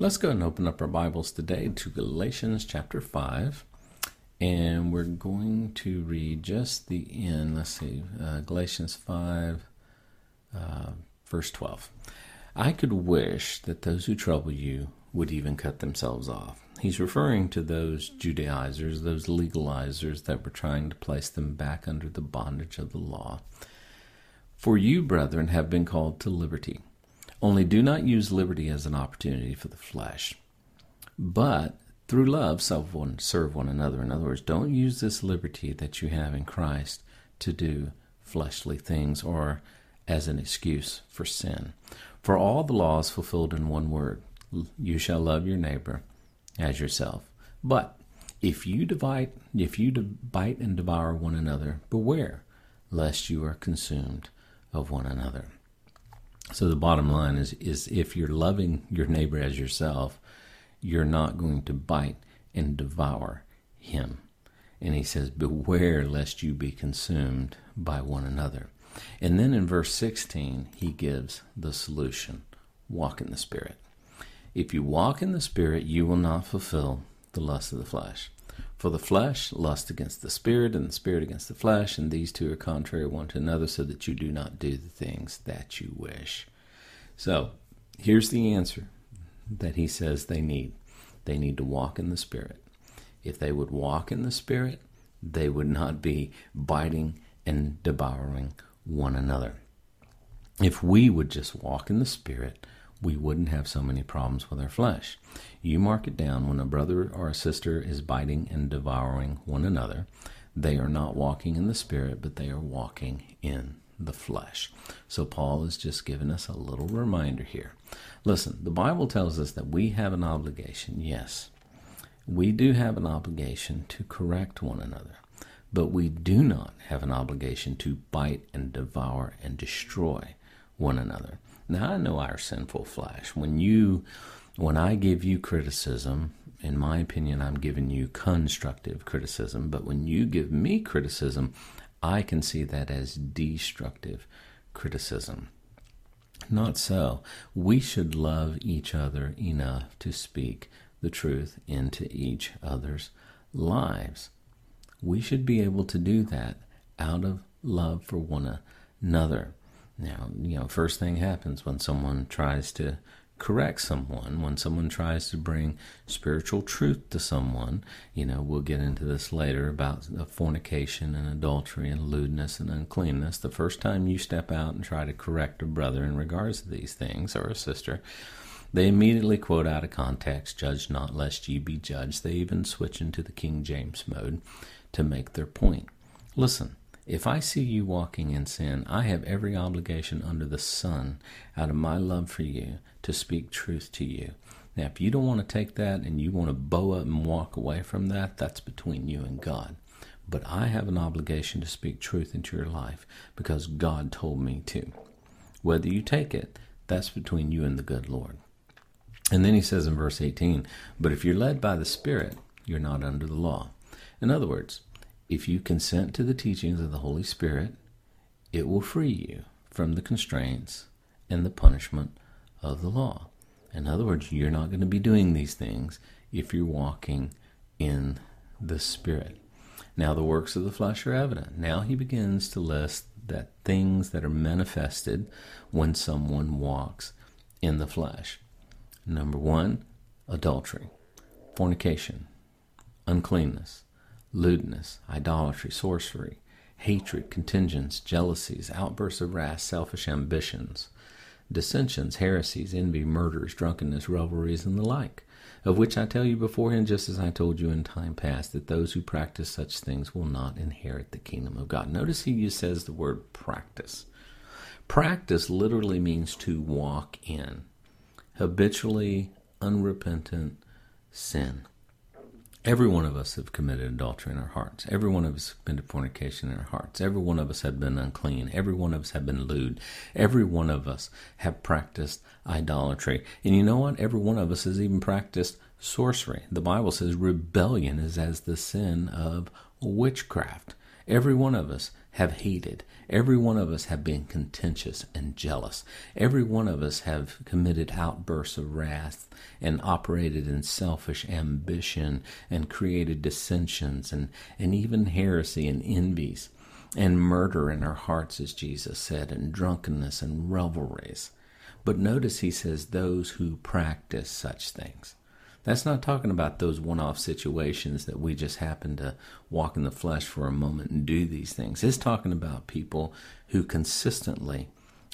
Let's go and open up our Bibles today to Galatians chapter 5. And we're going to read just the end. Let's see, uh, Galatians 5, uh, verse 12. I could wish that those who trouble you would even cut themselves off. He's referring to those Judaizers, those legalizers that were trying to place them back under the bondage of the law. For you, brethren, have been called to liberty. Only do not use liberty as an opportunity for the flesh, but through love serve one, serve one another. In other words, don't use this liberty that you have in Christ to do fleshly things or as an excuse for sin. For all the law is fulfilled in one word you shall love your neighbor as yourself. But if you divide, if you bite and devour one another, beware lest you are consumed of one another. So the bottom line is is if you're loving your neighbor as yourself, you're not going to bite and devour him. And he says, Beware lest you be consumed by one another. And then in verse 16, he gives the solution walk in the Spirit. If you walk in the Spirit, you will not fulfill the lust of the flesh. For the flesh lusts against the Spirit, and the Spirit against the flesh, and these two are contrary one to another, so that you do not do the things that you wish. So, here's the answer that he says they need they need to walk in the Spirit. If they would walk in the Spirit, they would not be biting and devouring one another. If we would just walk in the Spirit, we wouldn't have so many problems with our flesh. You mark it down when a brother or a sister is biting and devouring one another, they are not walking in the Spirit, but they are walking in the flesh. So Paul is just giving us a little reminder here. Listen, the Bible tells us that we have an obligation, yes. We do have an obligation to correct one another, but we do not have an obligation to bite and devour and destroy one another. Now I know our sinful flesh. When you when I give you criticism, in my opinion, I'm giving you constructive criticism, but when you give me criticism, I can see that as destructive criticism. Not so. We should love each other enough to speak the truth into each other's lives. We should be able to do that out of love for one another. Now, you know, first thing happens when someone tries to correct someone, when someone tries to bring spiritual truth to someone, you know, we'll get into this later about fornication and adultery and lewdness and uncleanness. The first time you step out and try to correct a brother in regards to these things or a sister, they immediately quote out of context, judge not lest ye be judged. They even switch into the King James mode to make their point. Listen, if I see you walking in sin, I have every obligation under the sun, out of my love for you, to speak truth to you. Now, if you don't want to take that and you want to bow up and walk away from that, that's between you and God. But I have an obligation to speak truth into your life because God told me to. Whether you take it, that's between you and the good Lord. And then he says in verse 18, But if you're led by the Spirit, you're not under the law. In other words, if you consent to the teachings of the Holy Spirit, it will free you from the constraints and the punishment of the law. In other words, you're not going to be doing these things if you're walking in the Spirit. Now, the works of the flesh are evident. Now he begins to list that things that are manifested when someone walks in the flesh. Number one, adultery, fornication, uncleanness, lewdness, idolatry, sorcery, hatred, contentions, jealousies, outbursts of wrath, selfish ambitions, dissensions, heresies, envy, murders, drunkenness, revelries, and the like, of which I tell you beforehand, just as I told you in time past, that those who practice such things will not inherit the kingdom of God. Notice he says the word practice. Practice literally means to walk in habitually unrepentant sin. Every one of us have committed adultery in our hearts. Every one of us have been to fornication in our hearts. Every one of us have been unclean. Every one of us have been lewd. Every one of us have practiced idolatry. And you know what? Every one of us has even practiced sorcery. The Bible says rebellion is as the sin of witchcraft. Every one of us have hated. Every one of us have been contentious and jealous. Every one of us have committed outbursts of wrath and operated in selfish ambition and created dissensions and, and even heresy and envies and murder in our hearts, as Jesus said, and drunkenness and revelries. But notice he says those who practice such things. That's not talking about those one off situations that we just happen to walk in the flesh for a moment and do these things. It's talking about people who consistently,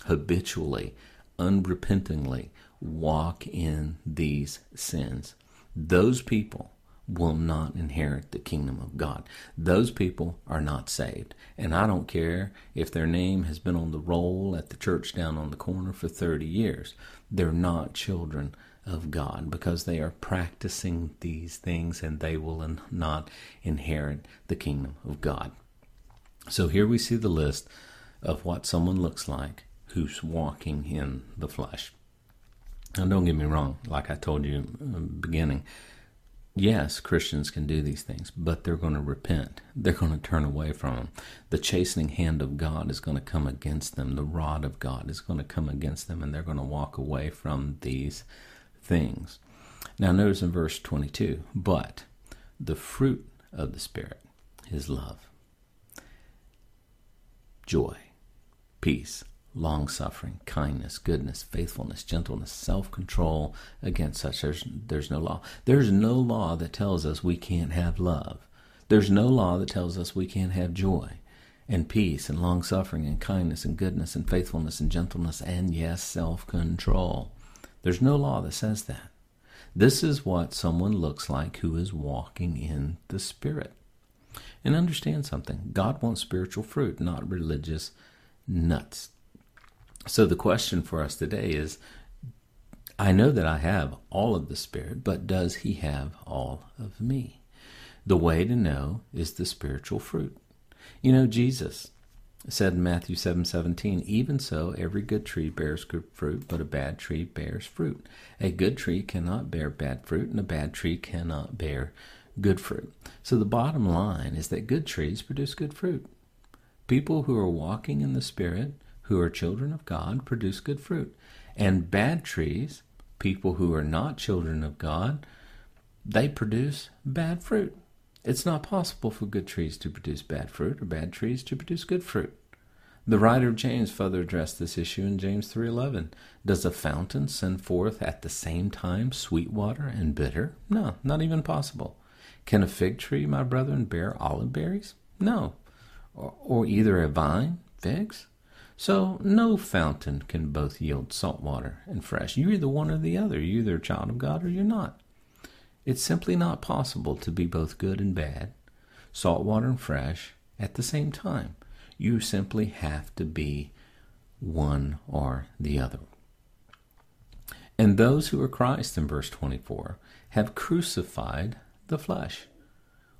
habitually, unrepentingly walk in these sins. Those people will not inherit the kingdom of God. Those people are not saved. And I don't care if their name has been on the roll at the church down on the corner for 30 years. They're not children of God because they are practicing these things and they will not inherit the kingdom of God. So here we see the list of what someone looks like who's walking in the flesh. Now, don't get me wrong, like I told you in the beginning, yes, Christians can do these things, but they're going to repent. They're going to turn away from them. The chastening hand of God is going to come against them. The rod of God is going to come against them, and they're going to walk away from these things. Now, notice in verse 22 but the fruit of the Spirit is love, joy, peace, long suffering, kindness, goodness, faithfulness, gentleness, self control. Against such, there's, there's no law. There's no law that tells us we can't have love. There's no law that tells us we can't have joy and peace and long suffering and kindness and goodness and faithfulness and gentleness and, yes, self control. There's no law that says that. This is what someone looks like who is walking in the Spirit. And understand something God wants spiritual fruit, not religious nuts. So the question for us today is I know that I have all of the Spirit, but does He have all of me? The way to know is the spiritual fruit. You know, Jesus said in Matthew 7 17, Even so, every good tree bears good fruit, but a bad tree bears fruit. A good tree cannot bear bad fruit, and a bad tree cannot bear good fruit. So the bottom line is that good trees produce good fruit. People who are walking in the Spirit, who are children of God, produce good fruit. And bad trees, people who are not children of God, they produce bad fruit. It's not possible for good trees to produce bad fruit or bad trees to produce good fruit. The writer of James further addressed this issue in James 3:11. Does a fountain send forth at the same time sweet water and bitter? No, not even possible. Can a fig tree, my brethren, bear olive berries? No. Or, or either a vine, figs? So no fountain can both yield salt water and fresh. You're either one or the other. You're either a child of God or you're not. It's simply not possible to be both good and bad, salt water and fresh, at the same time. You simply have to be one or the other. And those who are Christ, in verse 24, have crucified the flesh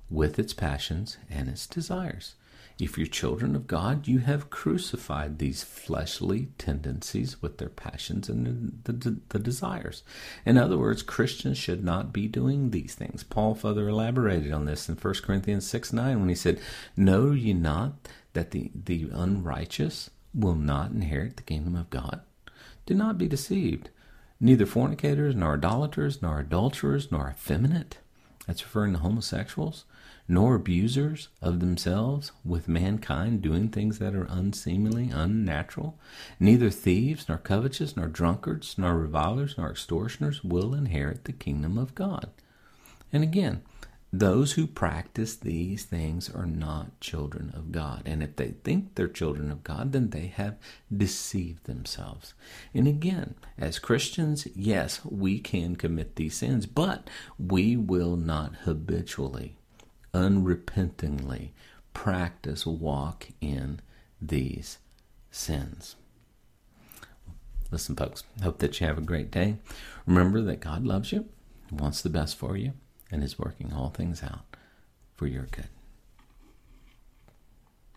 with its passions and its desires. If you're children of God, you have crucified these fleshly tendencies with their passions and the, the, the, desires. In other words, Christians should not be doing these things. Paul further elaborated on this in 1 Corinthians 6 9 when he said, Know ye not that the, the unrighteous will not inherit the kingdom of God? Do not be deceived. Neither fornicators, nor idolaters, nor adulterers, nor effeminate. That's referring to homosexuals nor abusers of themselves with mankind, doing things that are unseemly, unnatural. Neither thieves, nor covetous, nor drunkards, nor revilers, nor extortioners will inherit the kingdom of God. And again, those who practice these things are not children of God. And if they think they're children of God, then they have deceived themselves. And again, as Christians, yes, we can commit these sins, but we will not habitually unrepentingly practice walk in these sins. Listen, folks, hope that you have a great day. Remember that God loves you, wants the best for you, and is working all things out for your good.